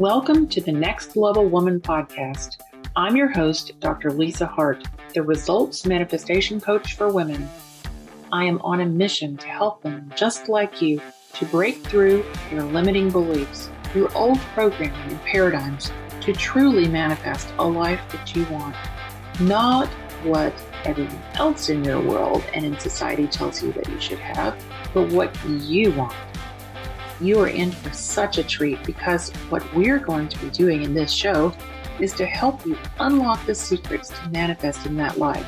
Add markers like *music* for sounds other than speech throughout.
Welcome to the Next Level Woman podcast. I'm your host, Dr. Lisa Hart, the Results Manifestation Coach for Women. I am on a mission to help women just like you to break through your limiting beliefs, your old programming and paradigms to truly manifest a life that you want. Not what everyone else in your world and in society tells you that you should have, but what you want. You are in for such a treat because what we're going to be doing in this show is to help you unlock the secrets to manifesting that life.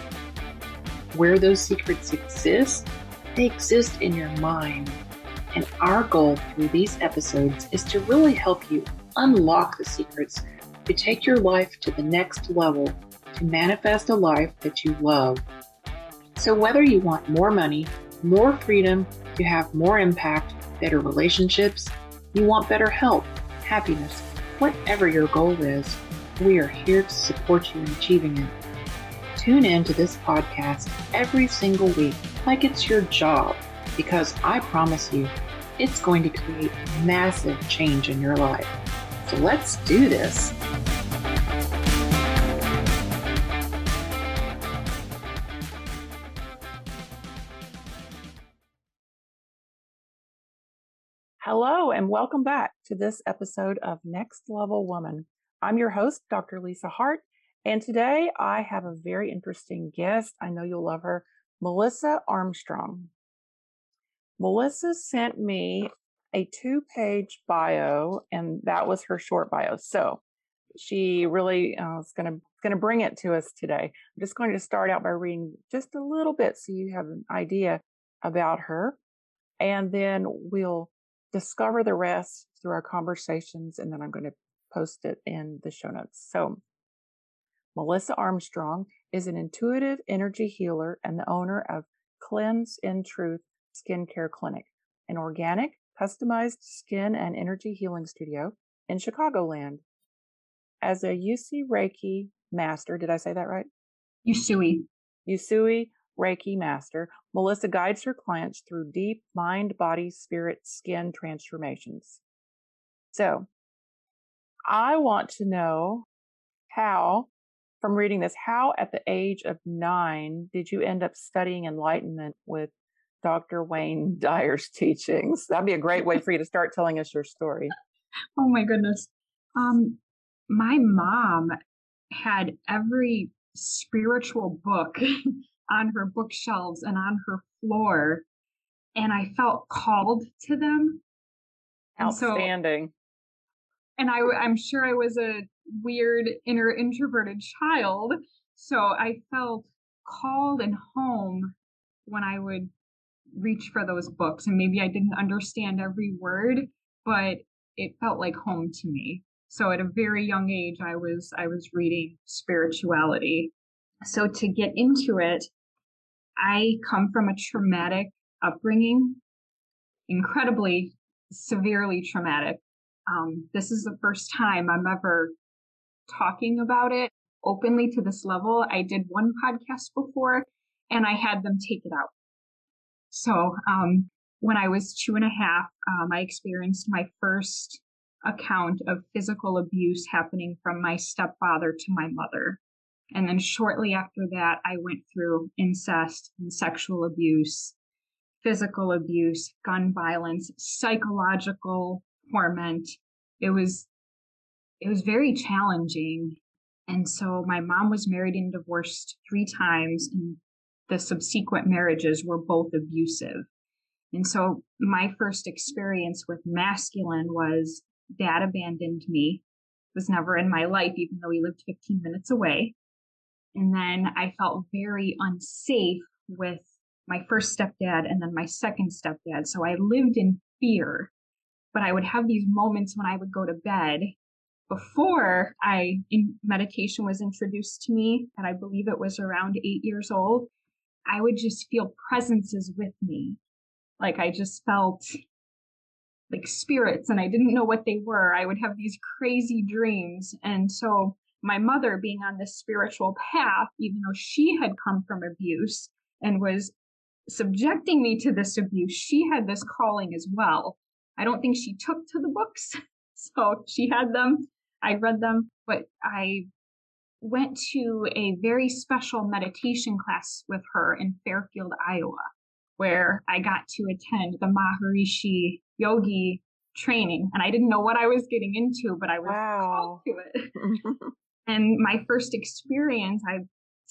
Where those secrets exist, they exist in your mind. And our goal through these episodes is to really help you unlock the secrets to take your life to the next level, to manifest a life that you love. So, whether you want more money, more freedom, to have more impact, better relationships, you want better health, happiness, whatever your goal is, we are here to support you in achieving it. Tune in to this podcast every single week like it's your job because I promise you, it's going to create massive change in your life. So let's do this. And welcome back to this episode of Next Level Woman. I'm your host, Dr. Lisa Hart, and today I have a very interesting guest. I know you'll love her, Melissa Armstrong. Melissa sent me a two page bio, and that was her short bio. So she really uh, is going to going to bring it to us today. I'm just going to start out by reading just a little bit so you have an idea about her, and then we'll discover the rest through our conversations, and then I'm going to post it in the show notes. So, Melissa Armstrong is an intuitive energy healer and the owner of Cleanse in Truth Skincare Clinic, an organic, customized skin and energy healing studio in Chicagoland. As a Usui Reiki master, did I say that right? Usui. Usui Reiki master, Melissa guides her clients through deep mind, body, spirit, skin transformations. So, I want to know how, from reading this, how at the age of nine did you end up studying enlightenment with Dr. Wayne *laughs* Dyer's teachings? That'd be a great way for you to start telling us your story. *laughs* Oh my goodness. Um, my mom had every spiritual book *laughs* on her bookshelves and on her floor. And I felt called to them. Outstanding. And, so, and I, I'm sure I was a weird inner introverted child. So I felt called and home when I would reach for those books. And maybe I didn't understand every word, but it felt like home to me. So at a very young age, I was, I was reading spirituality. So to get into it, I come from a traumatic upbringing, incredibly severely traumatic. Um, this is the first time I'm ever talking about it openly to this level. I did one podcast before and I had them take it out. So, um, when I was two and a half, um, I experienced my first account of physical abuse happening from my stepfather to my mother. And then shortly after that, I went through incest and sexual abuse, physical abuse, gun violence, psychological torment. It was, it was very challenging. And so my mom was married and divorced three times and the subsequent marriages were both abusive. And so my first experience with masculine was dad abandoned me, was never in my life, even though he lived 15 minutes away. And then I felt very unsafe with my first stepdad and then my second stepdad. So I lived in fear, but I would have these moments when I would go to bed before I meditation was introduced to me, and I believe it was around eight years old, I would just feel presences with me. Like I just felt like spirits and I didn't know what they were. I would have these crazy dreams. And so my mother being on this spiritual path, even though she had come from abuse and was subjecting me to this abuse, she had this calling as well. I don't think she took to the books *laughs* So she had them. I read them, but I went to a very special meditation class with her in Fairfield, Iowa, where I got to attend the Maharishi Yogi training. And I didn't know what I was getting into, but I was wow. called to it. *laughs* and my first experience, I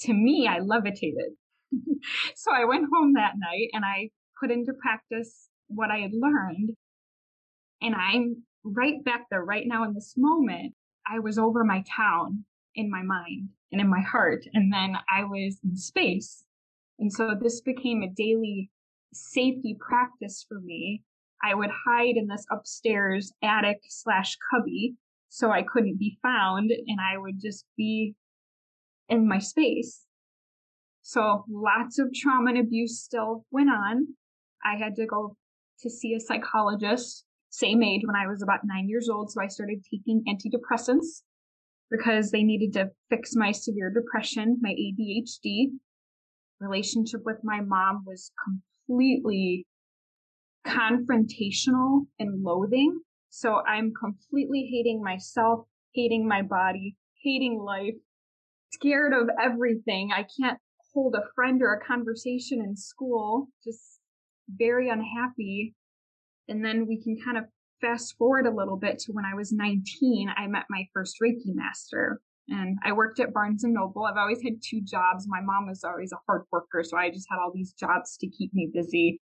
to me, I levitated. *laughs* so I went home that night and I put into practice what I had learned. And I'm right back there, right now in this moment. I was over my town in my mind and in my heart. And then I was in space. And so this became a daily safety practice for me. I would hide in this upstairs attic slash cubby so I couldn't be found and I would just be in my space. So lots of trauma and abuse still went on. I had to go to see a psychologist, same age when I was about nine years old. So I started taking antidepressants because they needed to fix my severe depression, my ADHD. Relationship with my mom was completely confrontational and loathing. So I'm completely hating myself, hating my body, hating life, scared of everything. I can't hold a friend or a conversation in school, just very unhappy. And then we can kind of fast forward a little bit to when I was 19, I met my first Reiki master. And I worked at Barnes and Noble. I've always had two jobs. My mom was always a hard worker, so I just had all these jobs to keep me busy.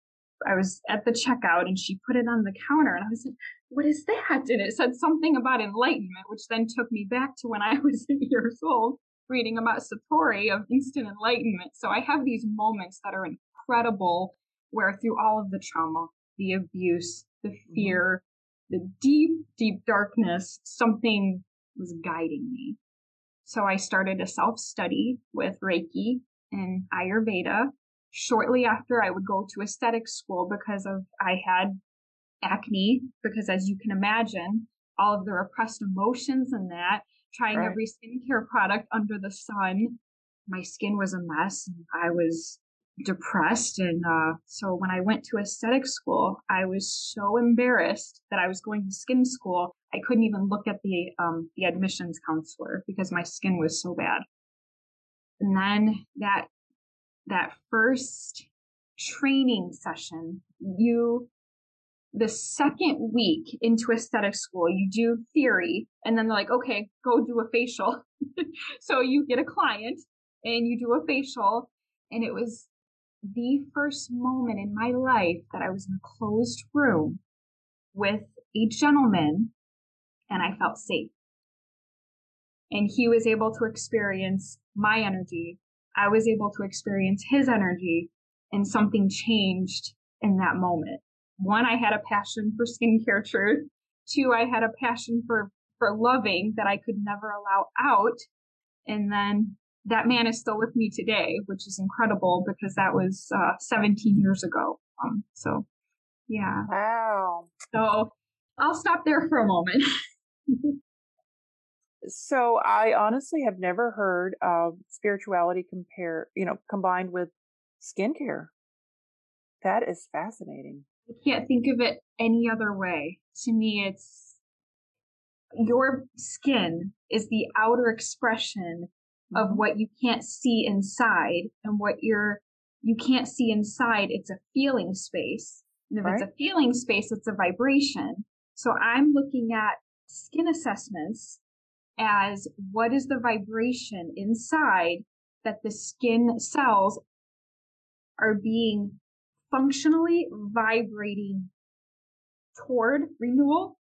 I was at the checkout and she put it on the counter and I was like, what is that? And it said something about enlightenment, which then took me back to when *laughs* I was eight years old reading about Satori of instant enlightenment. So I have these moments that are incredible where through all of the trauma, the abuse, the mm-hmm. fear, the deep, deep darkness, something was guiding me. So I started a self study with Reiki and Ayurveda. Shortly after, I would go to aesthetic school because of I had acne. Because as you can imagine, all of the repressed emotions and that, trying right. every skincare product under the sun, my skin was a mess. I was depressed. And uh, so when I went to aesthetic school, I was so embarrassed that I was going to skin school. I couldn't even look at the um, the admissions counselor because my skin was so bad. And then that that first training session, you the second week into aesthetic school, you do theory, and then they're like, okay, go do a facial. *laughs* so you get a client and you do a facial, and it was the first moment in my life that I was in a closed room with a gentleman and I felt safe. And he was able to experience my energy. I was able to experience his energy and something changed in that moment. One, I had a passion for skincare truth. Two, I had a passion for, for loving that I could never allow out. And then that man is still with me today, which is incredible because that was uh, 17 years ago. Um, so, yeah. Wow. So I'll stop there for a moment. *laughs* so I honestly have never heard of spirituality compare, you know, combined with skincare. That is fascinating. I can't think of it any other way. To me, it's your skin is the outer expression of mm-hmm. what you can't see inside and what you're you can't see inside it's a feeling space and if right. it's a feeling space it's a vibration so i'm looking at skin assessments as what is the vibration inside that the skin cells are being functionally vibrating toward renewal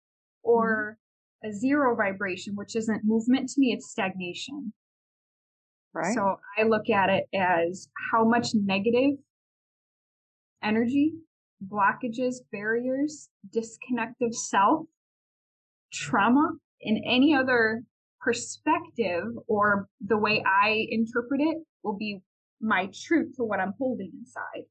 or mm-hmm. a zero vibration, which isn't movement to me, it's stagnation. Right. So I look at it as how much negative energy, blockages, barriers, disconnective self, trauma, and any other perspective or the way I interpret it will be my truth to what I'm holding inside.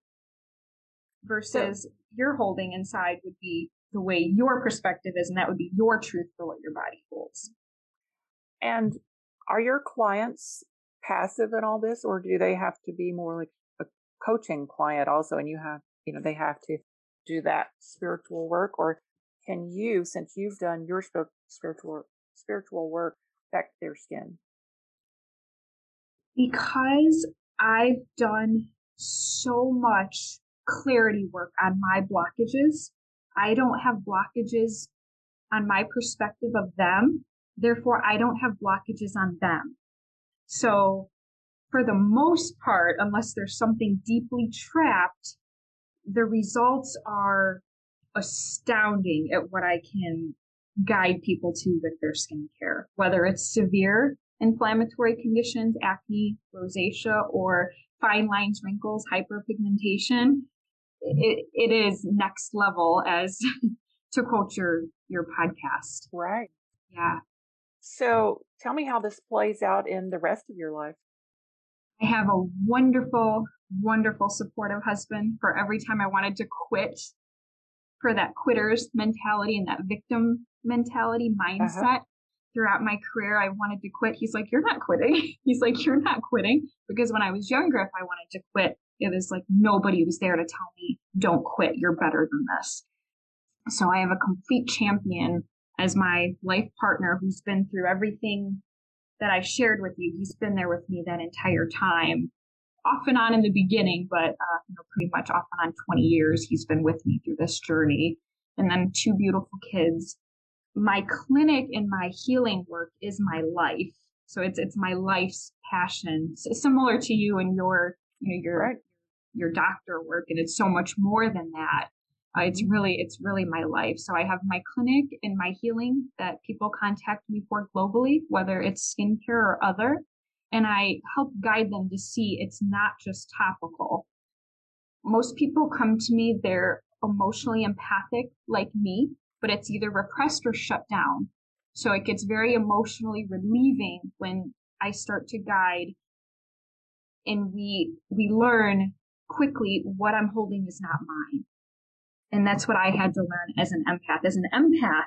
Versus so, you're holding inside would be the way your perspective is, and that would be your truth for what your body holds. And are your clients passive in all this, or do they have to be more like a coaching client also? And you have, you know, they have to do that spiritual work, or can you, since you've done your spiritual spiritual work, affect their skin? Because I've done so much clarity work on my blockages. I don't have blockages on my perspective of them. Therefore, I don't have blockages on them. So for the most part, unless there's something deeply trapped, the results are astounding at what I can guide people to with their skincare, whether it's severe inflammatory conditions, acne, rosacea, or fine lines, wrinkles, hyperpigmentation. It, it is next level as *laughs* to quote your, your podcast. Right. Yeah. So tell me how this plays out in the rest of your life. I have a wonderful, wonderful supportive husband for every time I wanted to quit for that quitters mentality and that victim mentality uh-huh. mindset. Uh-huh. Throughout my career, I wanted to quit. He's like, You're not quitting. *laughs* He's like, You're not quitting. Because when I was younger, if I wanted to quit, it was like nobody was there to tell me, Don't quit. You're better than this. So I have a complete champion as my life partner who's been through everything that I shared with you. He's been there with me that entire time, off and on in the beginning, but uh, you know, pretty much off and on 20 years. He's been with me through this journey, and then two beautiful kids. My clinic and my healing work is my life, so it's it's my life's passion, so similar to you and your you know your right. your doctor work, and it's so much more than that. Uh, it's really, it's really my life. So I have my clinic and my healing that people contact me for globally, whether it's skincare or other. And I help guide them to see it's not just topical. Most people come to me, they're emotionally empathic like me, but it's either repressed or shut down. So it gets very emotionally relieving when I start to guide and we, we learn quickly what I'm holding is not mine. And that's what I had to learn as an empath. As an empath,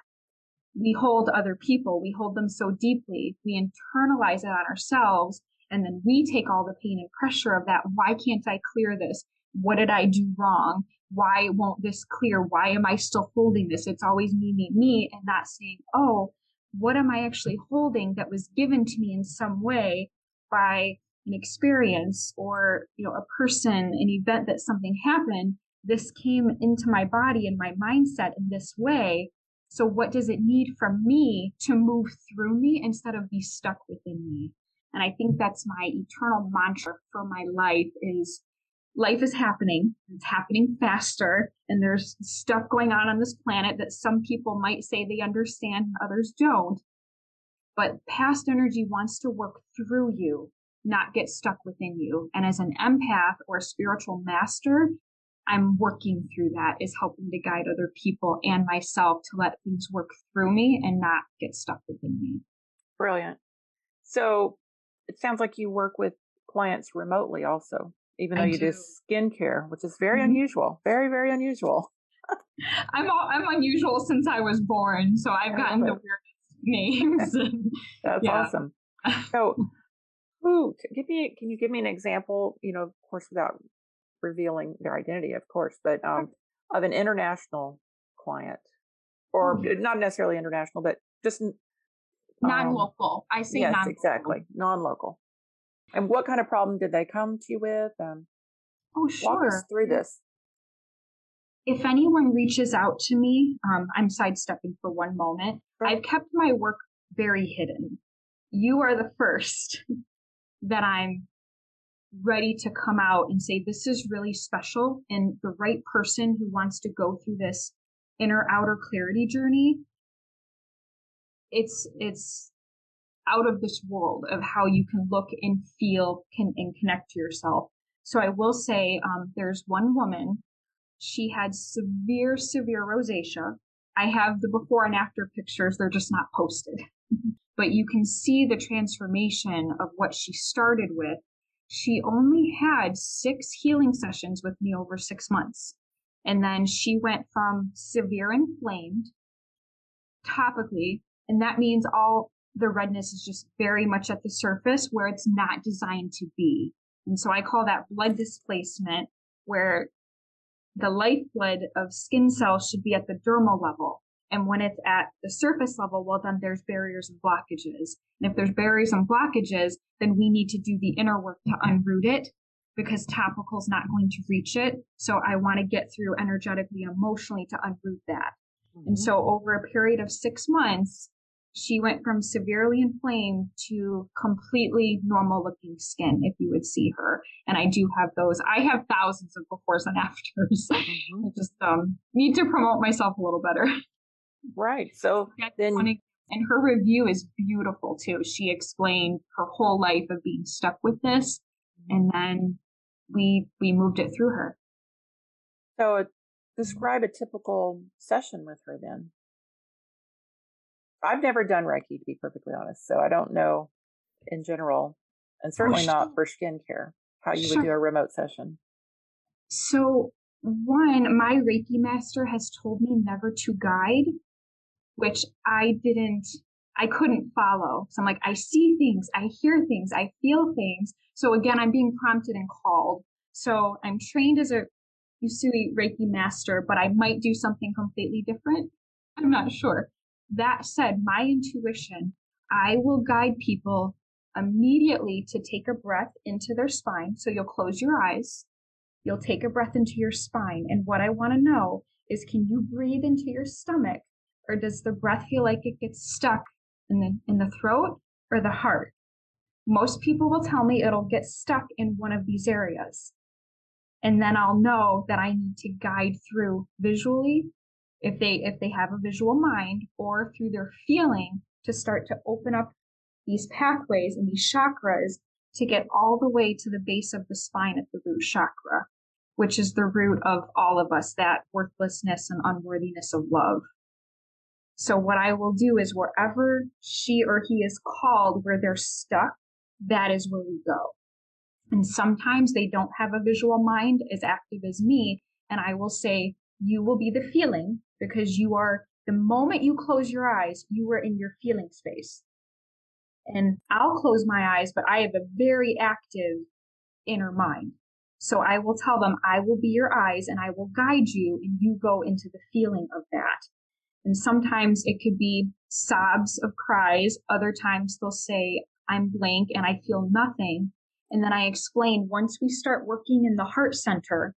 we hold other people, we hold them so deeply, we internalize it on ourselves, and then we take all the pain and pressure of that. Why can't I clear this? What did I do wrong? Why won't this clear? Why am I still holding this? It's always me, me, me, and not saying, oh, what am I actually holding that was given to me in some way by an experience or, you know, a person, an event that something happened this came into my body and my mindset in this way. So what does it need from me to move through me instead of be stuck within me? And I think that's my eternal mantra for my life is life is happening. It's happening faster and there's stuff going on on this planet that some people might say they understand and others don't. But past energy wants to work through you, not get stuck within you. And as an empath or spiritual master, I'm working through that is helping to guide other people and myself to let things work through me and not get stuck within me. Brilliant. So it sounds like you work with clients remotely also, even though I you do, do skincare, which is very mm-hmm. unusual, very, very unusual. *laughs* I'm all, I'm unusual since I was born, so I've gotten the weirdest names. *laughs* That's yeah. awesome. *laughs* So, who give me? Can you give me an example? You know, of course, without revealing their identity, of course, but um, of an international client, or mm-hmm. not necessarily international, but just um, non-local. I see. yes, non-local. exactly, non-local. And what kind of problem did they come to you with? Um, oh, sure. Walk us through this. If anyone reaches out to me, um, I'm sidestepping for one moment. Sure. I've kept my work very hidden. You are the first that I'm ready to come out and say, this is really special. And the right person who wants to go through this inner outer clarity journey, it's, it's out of this world of how you can look and feel can, and connect to yourself. So I will say, um, there's one woman, she had severe, severe rosacea. I have the before and after pictures. They're just not posted, *laughs* but you can see the transformation of what she started with she only had six healing sessions with me over six months. And then she went from severe inflamed topically, and that means all the redness is just very much at the surface where it's not designed to be. And so I call that blood displacement, where the lifeblood of skin cells should be at the dermal level. And when it's at the surface level, well, then there's barriers and blockages. And if there's barriers and blockages, then we need to do the inner work to unroot it because topical is not going to reach it. So I want to get through energetically and emotionally to unroot that. Mm-hmm. And so over a period of six months, she went from severely inflamed to completely normal looking skin if you would see her and i do have those i have thousands of befores and *laughs* afters mm-hmm. i just um, need to promote myself a little better *laughs* right so then and her review is beautiful too she explained her whole life of being stuck with this and then we we moved it through her so uh, describe a typical session with her then I've never done Reiki to be perfectly honest, so I don't know in general, and certainly oh, not for skincare, how you sure. would do a remote session. So, one, my Reiki master has told me never to guide, which I didn't, I couldn't follow. So I'm like, I see things, I hear things, I feel things. So again, I'm being prompted and called. So I'm trained as a Usui Reiki master, but I might do something completely different. I'm not sure. That said, my intuition, I will guide people immediately to take a breath into their spine. So you'll close your eyes, you'll take a breath into your spine. And what I want to know is can you breathe into your stomach or does the breath feel like it gets stuck in the in the throat or the heart? Most people will tell me it'll get stuck in one of these areas. And then I'll know that I need to guide through visually if they if they have a visual mind or through their feeling to start to open up these pathways and these chakras to get all the way to the base of the spine at the root chakra which is the root of all of us that worthlessness and unworthiness of love so what i will do is wherever she or he is called where they're stuck that is where we go and sometimes they don't have a visual mind as active as me and i will say you will be the feeling because you are, the moment you close your eyes, you are in your feeling space. And I'll close my eyes, but I have a very active inner mind. So I will tell them, I will be your eyes and I will guide you and you go into the feeling of that. And sometimes it could be sobs of cries. Other times they'll say, I'm blank and I feel nothing. And then I explain once we start working in the heart center,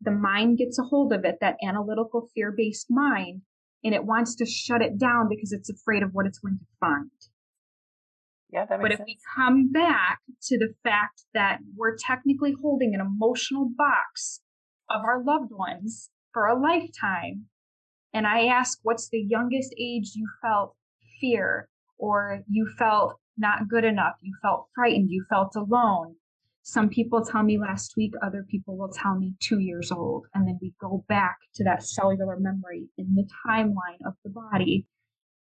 the mind gets a hold of it, that analytical fear based mind, and it wants to shut it down because it's afraid of what it's going to find. Yeah, that makes but if we come back to the fact that we're technically holding an emotional box of our loved ones for a lifetime, and I ask, what's the youngest age you felt fear or you felt not good enough, you felt frightened, you felt alone, some people tell me last week, other people will tell me two years old. And then we go back to that cellular memory in the timeline of the body.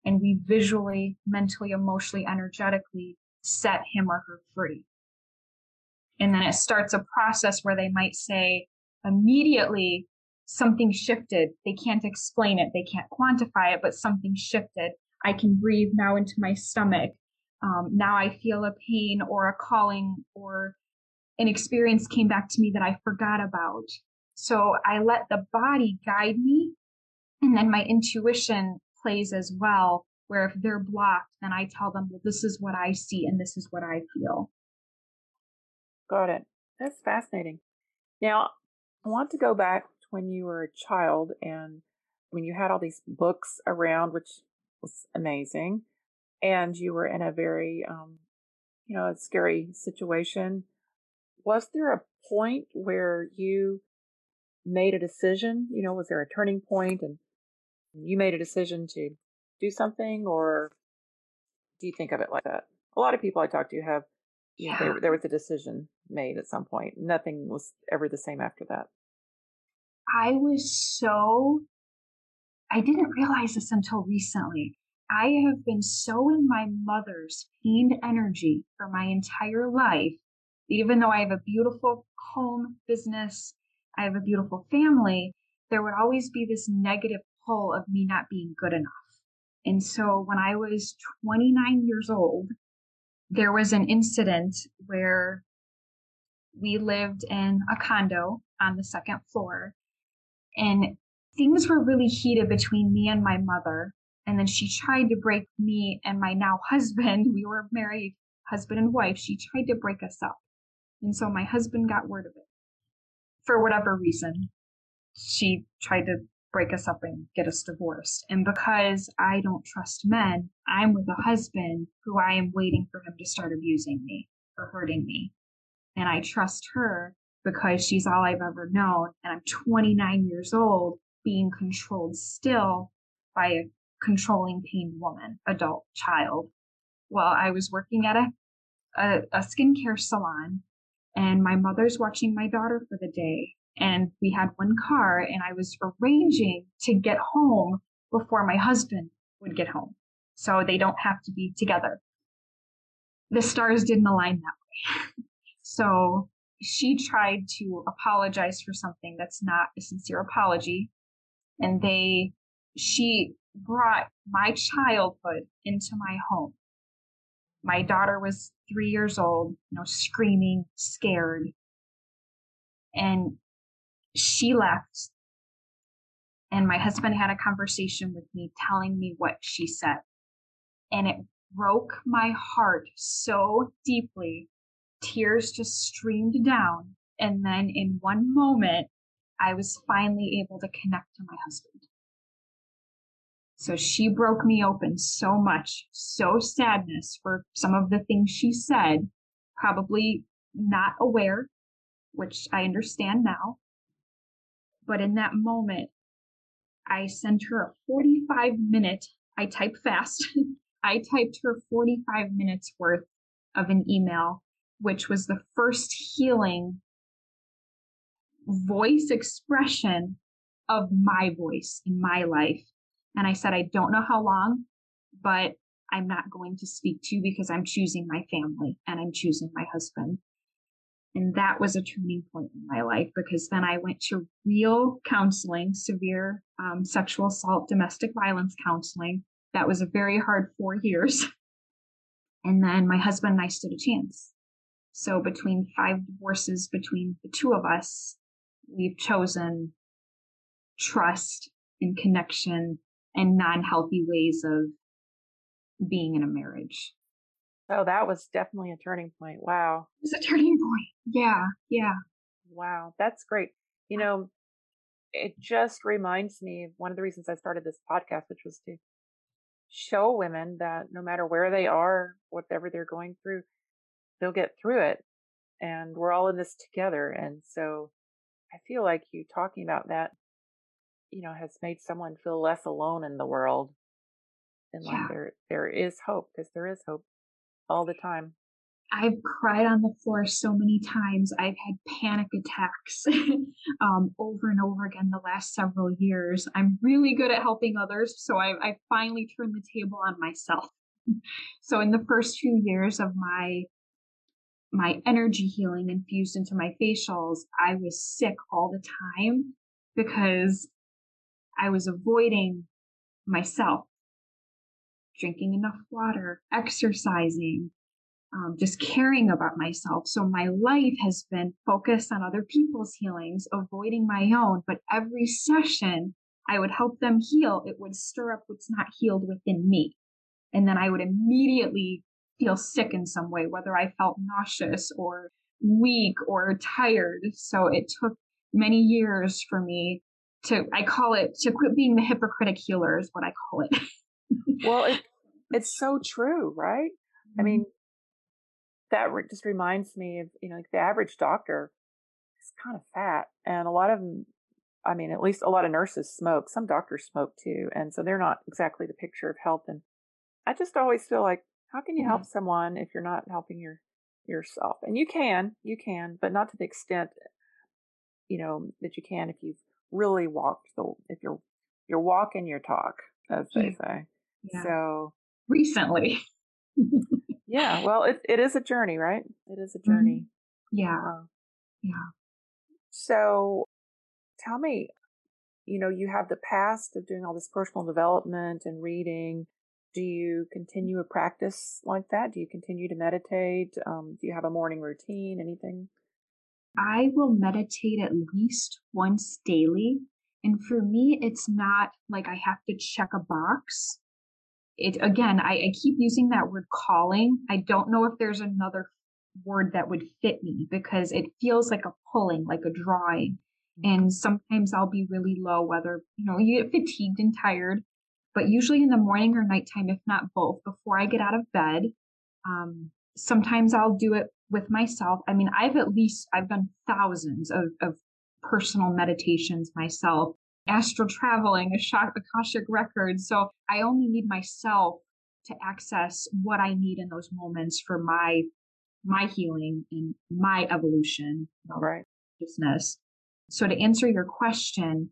And we visually, mentally, emotionally, energetically set him or her free. And then it starts a process where they might say immediately something shifted. They can't explain it. They can't quantify it, but something shifted. I can breathe now into my stomach. Um, now I feel a pain or a calling or an experience came back to me that I forgot about. So I let the body guide me. And then my intuition plays as well, where if they're blocked, then I tell them, well, this is what I see and this is what I feel. Got it. That's fascinating. Now, I want to go back when you were a child and when you had all these books around, which was amazing, and you were in a very, um, you know, a scary situation was there a point where you made a decision? You know, was there a turning point and you made a decision to do something, or do you think of it like that? A lot of people I talk to have, yeah. There, there was a decision made at some point. Nothing was ever the same after that. I was so, I didn't realize this until recently. I have been so in my mother's pained energy for my entire life even though I have a beautiful home, business, I have a beautiful family, there would always be this negative pull of me not being good enough. And so when I was 29 years old, there was an incident where we lived in a condo on the second floor and things were really heated between me and my mother. And then she tried to break me and my now *laughs* husband. We were married, husband and wife. She tried to break us up. And so my husband got word of it. For whatever reason, she tried to break us up and get us divorced. And because I don't trust men, I'm with a husband who I am waiting for him to start abusing me or hurting me. And I trust her because she's all I've ever known. And I'm 29 years old being controlled still by a controlling pained woman, adult child. Well, I was working at a, a, a skincare salon and my mother's watching my daughter for the day. And we had one car and I was arranging to get home before my husband would get home. So they don't have to be together. The stars didn't align that way. *laughs* so she tried to apologize for something that's not a sincere apology. And they, she brought my childhood into my home. My daughter was three years old, you know, screaming, scared. And she left. And my husband had a conversation with me telling me what she said. And it broke my heart so deeply tears just streamed down. And then in one moment, I was finally able to connect to my husband. So she broke me open so much, so sadness for some of the things she said, probably not aware, which I understand now. But in that moment, I sent her a 45 minute, I type fast. *laughs* I typed her 45 minutes worth of an email which was the first healing voice expression of my voice in my life. And I said, I don't know how long, but I'm not going to speak to you because I'm choosing my family and I'm choosing my husband. And that was a turning point in my life because then I went to real counseling, severe um, sexual assault, domestic violence counseling. That was a very hard four years. *laughs* And then my husband and I stood a chance. So between five divorces between the two of us, we've chosen trust and connection and non-healthy ways of being in a marriage. Oh, that was definitely a turning point. Wow. It's a turning point. Yeah. Yeah. Wow. That's great. You know, it just reminds me of one of the reasons I started this podcast, which was to show women that no matter where they are, whatever they're going through, they'll get through it and we're all in this together. And so I feel like you talking about that, you know, has made someone feel less alone in the world. And yeah. like there, there is hope because there is hope all the time. I've cried on the floor so many times. I've had panic attacks *laughs* um, over and over again the last several years. I'm really good at helping others, so I, I finally turned the table on myself. *laughs* so in the first few years of my my energy healing infused into my facials, I was sick all the time because I was avoiding myself, drinking enough water, exercising, um, just caring about myself. So my life has been focused on other people's healings, avoiding my own. But every session, I would help them heal. It would stir up what's not healed within me. And then I would immediately feel sick in some way, whether I felt nauseous or weak or tired. So it took many years for me to, I call it, to quit being the hypocritic healer is what I call it. *laughs* well, it, it's so true, right? Mm-hmm. I mean, that re- just reminds me of, you know, like the average doctor is kind of fat and a lot of them, I mean, at least a lot of nurses smoke. Some doctors smoke too. And so they're not exactly the picture of health. And I just always feel like how can you help someone if you're not helping your yourself? And you can, you can, but not to the extent you know that you can if you've really walked the if you're you're walking your talk, as they say. Yeah. So recently. *laughs* yeah, well, it it is a journey, right? It is a mm-hmm. journey. Mm-hmm. Yeah. Uh, yeah. So tell me, you know, you have the past of doing all this personal development and reading do you continue a practice like that? Do you continue to meditate? Um, do you have a morning routine? Anything? I will meditate at least once daily. And for me, it's not like I have to check a box. It again, I, I keep using that word calling. I don't know if there's another word that would fit me because it feels like a pulling, like a drawing. And mm-hmm. sometimes I'll be really low, whether, you know, you get fatigued and tired, but usually in the morning or nighttime, if not both, before I get out of bed. Um, sometimes I'll do it with myself. I mean, I've at least, I've done thousands of, of personal meditations myself, astral traveling, a shot Akashic records. So I only need myself to access what I need in those moments for my my healing and my evolution right consciousness. So to answer your question,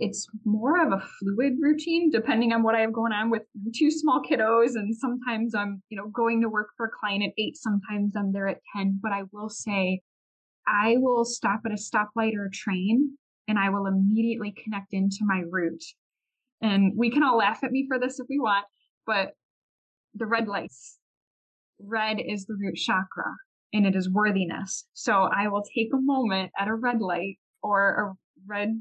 it's more of a fluid routine depending on what I have going on with two small kiddos. And sometimes I'm, you know, going to work for a client at eight, sometimes I'm there at 10. But I will say, I will stop at a stoplight or a train and I will immediately connect into my root. And we can all laugh at me for this if we want, but the red lights, red is the root chakra and it is worthiness. So I will take a moment at a red light or a red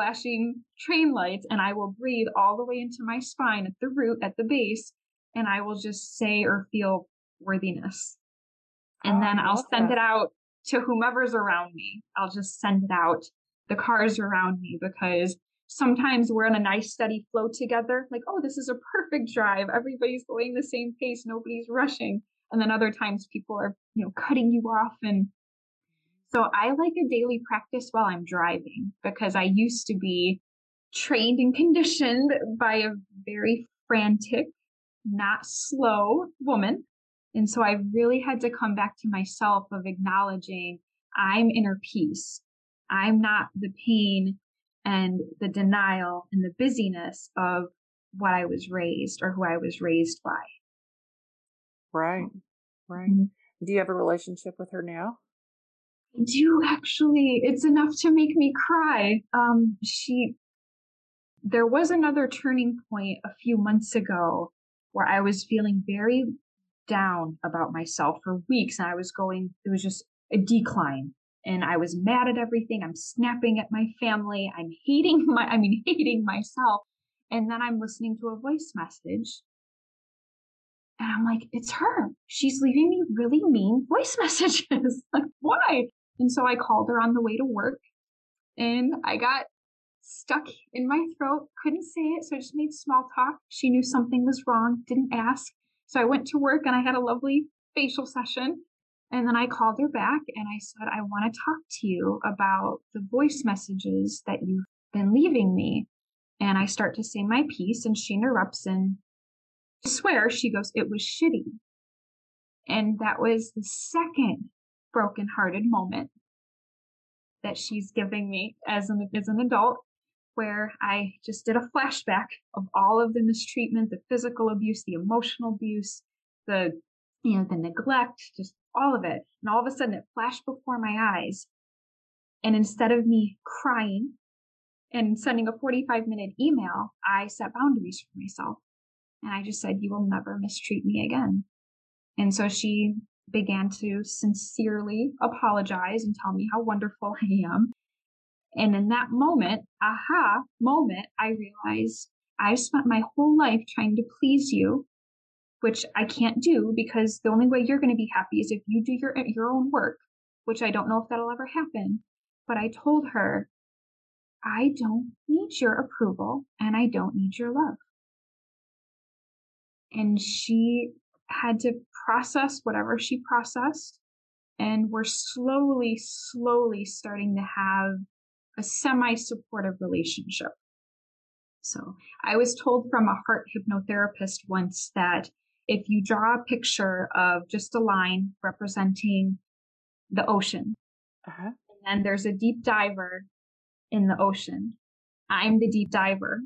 flashing train lights and I will breathe all the way into my spine at the root, at the base, and I will just say or feel worthiness. And oh, then I'll send that. it out to whomever's around me. I'll just send it out the cars around me because sometimes we're in a nice steady flow together. Like, oh, this is a perfect drive. Everybody's going the same pace. Nobody's rushing. And then other times people are, you know, cutting you off. And so I like a daily practice while I'm driving because I used to be trained and *laughs* conditioned by a very frantic, not slow woman. And so I really had to come back to myself of acknowledging I'm inner peace. I'm not the pain and the denial and the busyness of what I was raised or who I was raised by. Right. Right. Mm-hmm. Do you have a relationship with her now? Do actually. It's enough to make me cry. Um, she, there was another turning point a few months ago where I was feeling very down about myself for weeks and I was going, it was just a decline and I was mad at everything. I'm snapping at my family. I'm hating my, I mean, *laughs* hating myself. And then I'm listening to a voice message and I'm like, it's her. She's leaving me really mean voice *laughs* messages. like, why? And so I called her on the way to work and I got stuck in my throat, couldn't say it. So I just made small talk. She knew something was wrong, didn't ask. So I went to work and I had a lovely facial session. And then I called her back and I said, I want to talk to you about the voice messages that you've been leaving me. And I start to say my piece and she interrupts and I swear she goes, it was shitty. And that was the second broken-hearted moment that she's giving me as an, as an adult where I just did a flashback of all of the mistreatment, the physical abuse, the emotional abuse, the you know, the neglect, just all of it. And all of a sudden it flashed before my eyes. And instead of me crying and sending a 45 minute email, I set boundaries for myself. And I just said, you will never mistreat me again. And so she began to sincerely apologize and tell me how wonderful *laughs* I am. And in that moment, aha moment, I realized I've spent my whole life trying to please you, which I can't do because the only way you're going to be happy is if you do your, your own work, which I don't know if that'll ever happen. But I told her, I don't need your approval and I don't need your love. And she had to process whatever she processed. And we're slowly, slowly starting to have a semi supportive relationship. So I was told from a heart hypnotherapist once that if you draw a picture of just a line representing the ocean, uh-huh. and then there's a deep diver in the ocean, I'm the deep diver.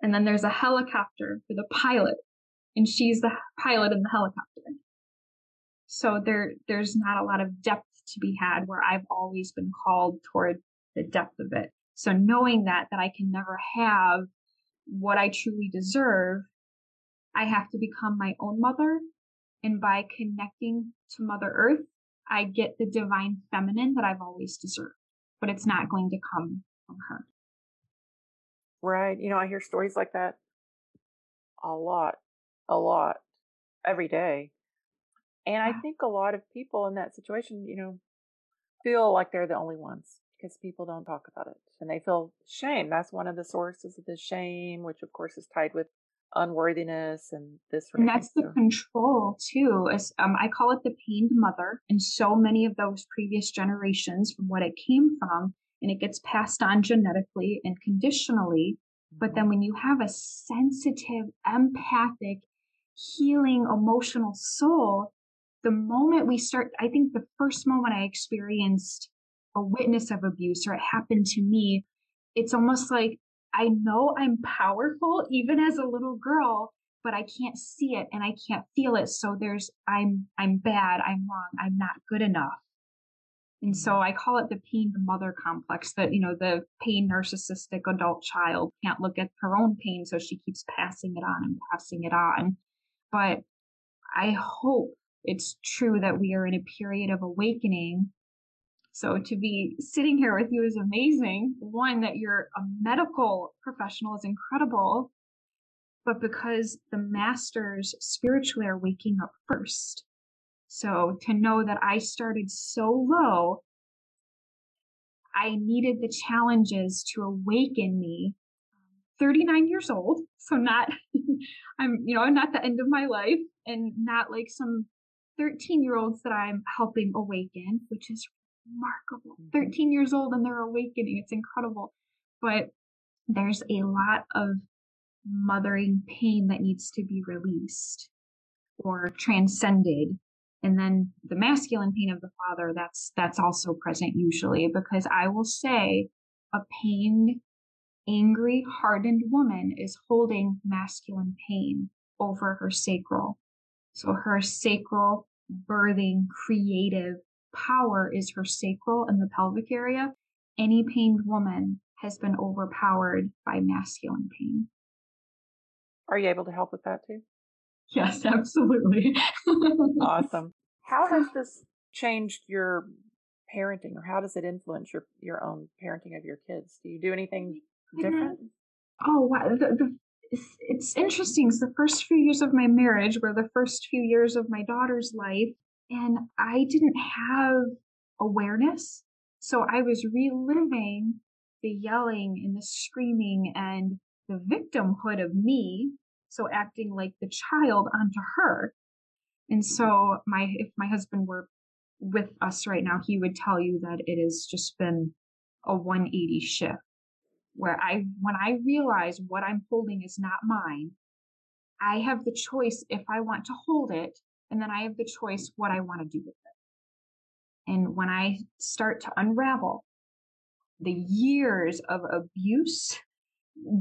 And then there's a helicopter for the pilot and she's the pilot in the helicopter. So there, there's not a lot of depth to be had where I've always been called toward the depth of it. So knowing that, that I can never have what I truly deserve, I have to become my own mother. And by connecting to Mother Earth, I get the divine feminine that I've always deserved, but it's not going to come from her. Right. You know, I hear stories like that a lot, a lot, every day. And I think a lot of people in that situation, you know, feel like they're the only ones because people don't talk about it and they feel shame. That's one of the sources of the shame, which of course is tied with unworthiness and this. And that's the control too. As um, I call it the pained mother. And so many of those previous generations, from what it came from, and it gets passed on genetically and conditionally. But then mm-hmm. when you have a sensitive, empathic, healing, emotional soul, the moment we start, I think the first moment I experienced a witness of abuse or it happened to me, it's almost like I know I'm powerful even as a little girl, but I can't see it and I can't feel it. So there's, I'm, I'm bad. I'm wrong. I'm not good enough. And so. I call it the pain mother complex that, you know, the pain narcissistic adult child can't look at her own pain. So she keeps passing it on and passing it on. But I hope it's true that we are in a period of awakening. So to be sitting here with you is amazing. One, that you're a medical professional is incredible. But because the masters spiritually are waking up first, so to know that I started so low, I needed the challenges to awaken me. 39 years old, so not, *laughs* I'm, you know, I'm not the end of my life and not like some 13 year olds that I'm helping awaken, which is remarkable. Mm-hmm. 13 years old and they're awakening. It's incredible. But there's a lot of mothering pain that needs to be released or transcended and then the masculine pain of the father that's that's also present usually because i will say a pained angry hardened woman is holding masculine pain over her sacral so her sacral birthing creative power is her sacral and the pelvic area any pained woman has been overpowered by masculine pain are you able to help with that too Yes, absolutely. awesome. *laughs* How has this changed your parenting or how does it influence your, your own parenting of your kids? Do you do anything different? Mm-hmm. Oh, wow. The, the, it's, it's interesting. the first few years of my marriage were the first few years of my daughter's life, and I didn't have awareness. So I was reliving the yelling and the screaming and the victimhood of me so acting like the child onto her. And so my if my husband were with us right now, he would tell you that it has just been a 180 shift where I when I realize what I'm holding is not mine, I have the choice if I want to hold it, and then I have the choice what I want to do with it. And when I start to unravel the years of abuse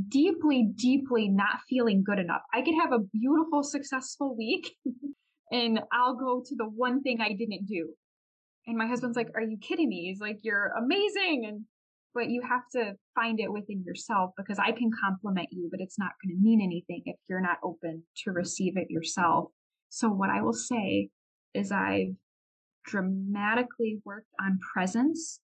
deeply, deeply not feeling good enough. I could have a beautiful, successful week *laughs* and I'll go to the one thing I didn't do. And my husband's like, Are you kidding me? He's like, You're amazing. And but you have to find it within yourself because I can compliment you, but it's not going to mean anything if you're not open to receive it yourself. So, what I will say is, I've dramatically worked on presence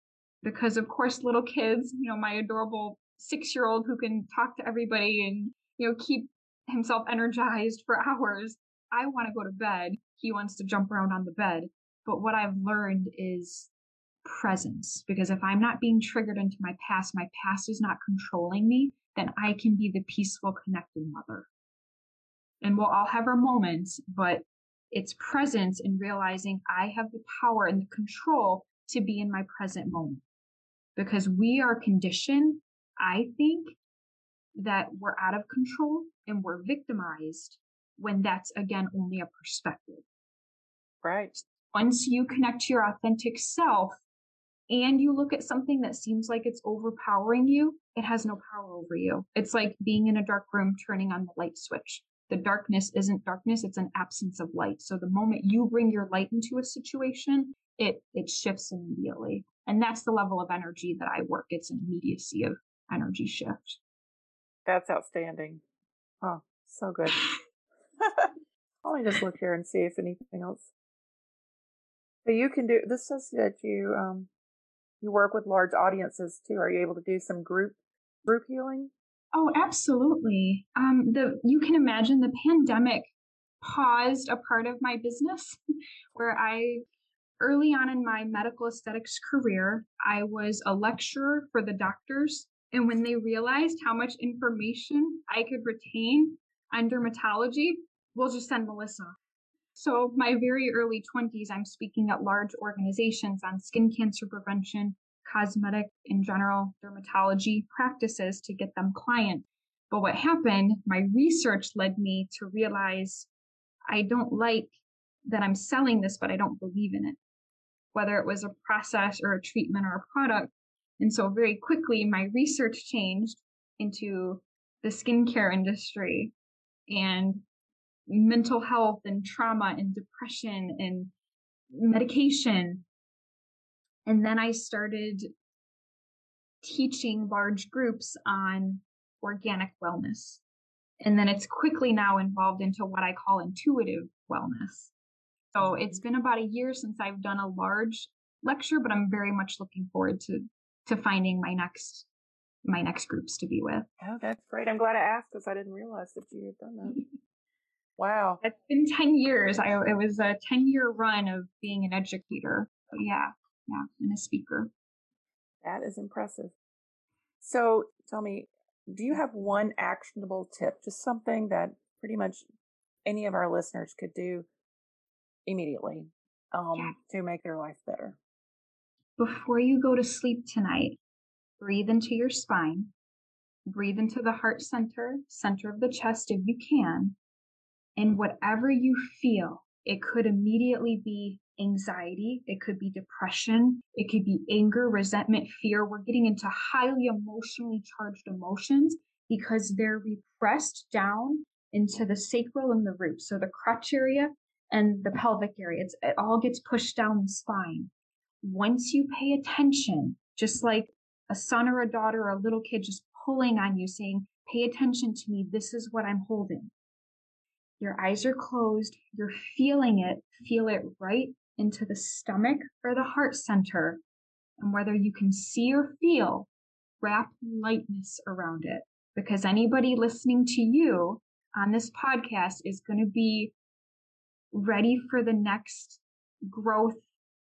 because, of course, little kids, you know, my adorable six year old who can talk to everybody and, you know, keep himself energized for *laughs* hours. I want to go to bed. He wants to jump around on the bed. But what I've learned is presence because if I'm not being triggered into my past, my past is not controlling me, then I can be the peaceful, connected mother. And we'll all have our moments, but it's presence in realizing I have the power and the control to be in my present moment because we are conditioned I think that we're out of control and we're victimized when that's again only a perspective. Right. Once you connect to your authentic self and you look at something that seems like it's overpowering you, it has no power over you. It's like being in a dark room turning on the light switch. The darkness isn't darkness, it's an absence of light. So the moment you bring your light into a situation, it it shifts immediately. And that's the level of energy that I work. It's an immediacy of energy shift. That's outstanding. Oh, so good. *laughs* *laughs* Let me just look here and see if anything else. So you can do this says that you um you work with large audiences too. Are you able to do some group group healing? Oh, absolutely. Um, the you can imagine the pandemic paused a part of my business *laughs* where I early on in my medical aesthetics career, I was a lecturer for the doctors. And when they realized how much information I could retain on dermatology, we'll just send Melissa. So, my very early 20s, I'm speaking at large organizations on skin cancer prevention, cosmetic in general, dermatology practices to get them clients. But what happened, my research led me to realize I don't like that I'm selling this, but I don't believe in it, whether it was a process or a treatment or a product. And so very quickly, my research changed into the skincare industry and mental health and trauma and depression and medication. And then I started teaching large groups on organic wellness. And then it's quickly now involved into what I call intuitive wellness. So mm-hmm. it's been about a year since I've done a large lecture, but I'm very much looking forward to to finding my next my next groups to be with. Oh, that's great. I'm glad I asked because I didn't realize that you had done that. *laughs* wow. It's been 10 years. I it was a 10 year run of being an educator. So yeah, yeah, and a speaker. That is impressive. So tell me, do you have one actionable tip, just something that pretty much any of our listeners could do immediately um, yeah. to make their life better? Before you go to sleep tonight, breathe into your spine, breathe into the heart center, center of the chest if you can, and whatever you feel, it could immediately be anxiety, it could be depression, it could be anger, resentment, fear. We're getting into highly emotionally charged emotions because they're repressed down into the sacral and the root. So the crotch area and the pelvic area, it's, it all gets pushed down the spine. Once you pay attention, just like a son or a daughter or a little kid just pulling on you saying, pay attention to me. This is what I'm holding. Your eyes are closed. You're feeling it. Feel it right into the stomach or the heart center. And whether you can see or feel, wrap lightness around it. Because anybody listening to you on this podcast is going to be ready for the next growth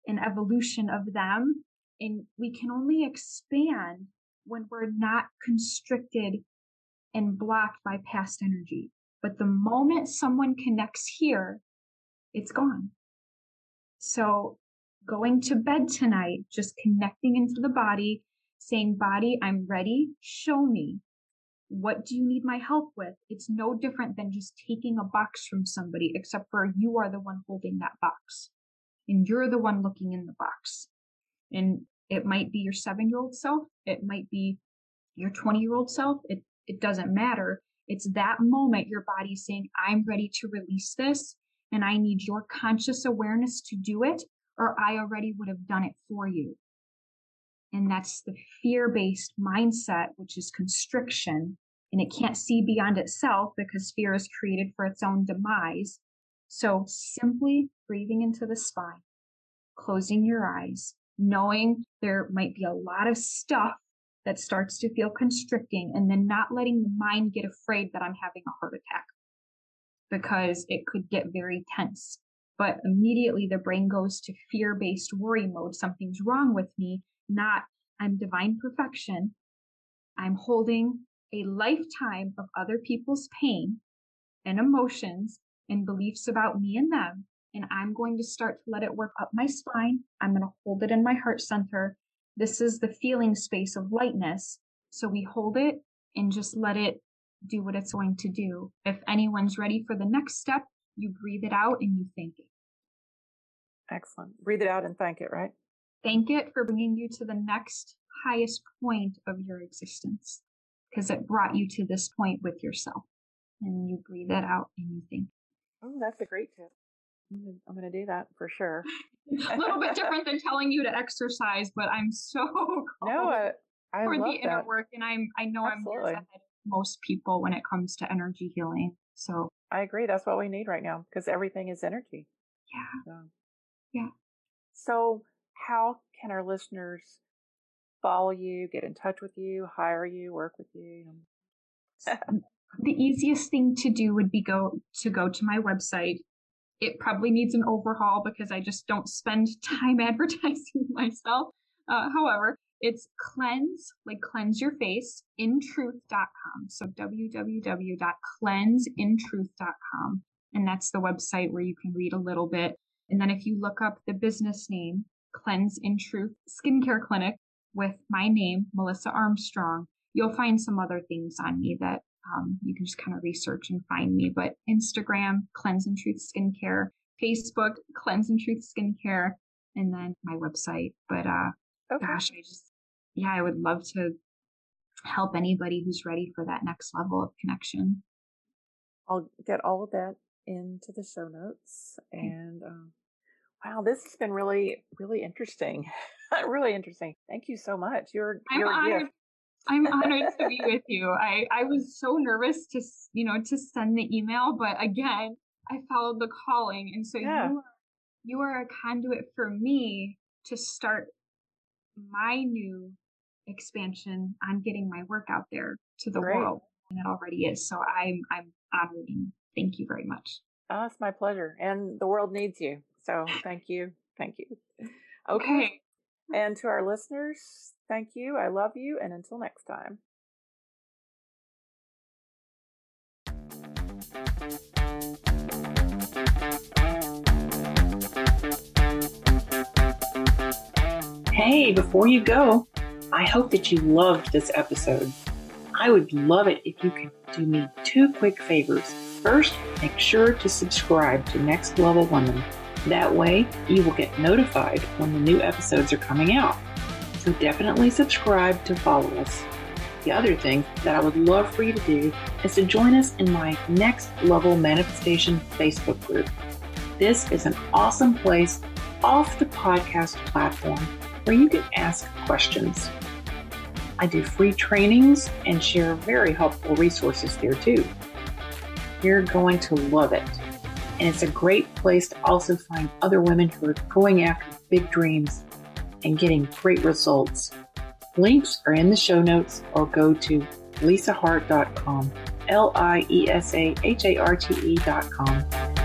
and evolution of them. And we can only expand when we're not constricted and blocked by past energy. But the moment someone connects here, it's gone. So going to bed tonight, just connecting into the body, saying, body, I'm ready. Show me. What do you need my help with? It's no different than just taking a box from somebody, except for you are the one holding that box and you're the one looking in the box. And it might be your seven year old self. It might be your 20 year old self. It, it doesn't matter. It's that moment your body's saying, I'm ready to release this and I need your conscious awareness to do it, or I already would have done it for you. And that's the fear based mindset, which is constriction, and it can't see beyond itself because fear is created for its own demise. So simply breathing into the spine, closing your eyes, knowing there might be a lot of stuff that starts to feel constricting, and then not letting the mind get afraid that I'm having a heart attack because it could get very tense. But immediately the brain goes to fear based worry mode. Something's wrong with me, not I'm divine perfection. I'm holding a lifetime of other people's pain and emotions and beliefs about me and them. And I'm going to start to let it work up my spine. I'm going to hold it in my heart center. This is the feeling space of lightness. So we hold it and just let it do what it's going to do. If anyone's ready for the next step, you breathe it out and you thank it. Excellent. Breathe it out and thank it, right? Thank it for bringing you to the next highest point of your existence because it brought you to this point with yourself. And you breathe it out and you thank. Oh, that's a great tip. I'm going to do that for sure. *laughs* a little bit different than telling you to exercise, but I'm so *laughs* no, I, I for the inner work, and I'm I know Absolutely. I'm years ahead of most people when it comes to energy healing. So I agree. That's what we need right now because everything is energy. Yeah. So. Yeah. So, how can our listeners follow you, get in touch with you, hire you, work with you? the easiest thing to do would be go to go to my website. It probably needs an overhaul because I just don't spend *laughs* time advertising *laughs* myself. Uh, however, it's cleanse, like cleanse your face, intruth.com. So www.cleanseintruth.com. And that's the website where you can read a little bit. And then if you look up the business name, Cleanse in Truth Skincare Clinic with my name, Melissa Armstrong, you'll find some other things on me that um, you can just kind of research and find me. But Instagram, Cleanse in Truth Skincare, Facebook, Cleanse in Truth Skincare, and then my website. But uh, okay. gosh, I just, yeah, I would love to help anybody who's ready for that next level of connection. I'll get all of that into the show notes. And um, wow, this has been really, really interesting. *laughs* really interesting. Thank you so much. You're, I'm you're honored. I'm honored to be with you. I, I was so nervous to, you know, to send the email, but again, I followed the calling. And so yeah. you, are, you are a conduit for me to start my new expansion on getting my work out there to the Great. world. And it already is. So I'm, I'm honored and thank you very much. Oh, it's my pleasure. And the world needs you. So thank you. Thank you. *laughs* Okay. okay. And to our listeners, thank you. I love you. And until next time. Hey, before you go, I hope that you loved this episode. I would love it if you could do me two quick favors. First, make sure to subscribe to Next Level Women. That way, you will get notified when the new episodes are coming out. So definitely subscribe to follow us. The other thing that I would love for you to do is to join us in my Next Level Manifestation Facebook group. This is an awesome place off the podcast platform where you can ask questions. I do free trainings and share very helpful resources there too. You're going to love it. And it's a great place to also find other women who are going after big dreams and getting great results. Links are in the show notes or go to liesaharte.com, L I E S A H A R T E.com.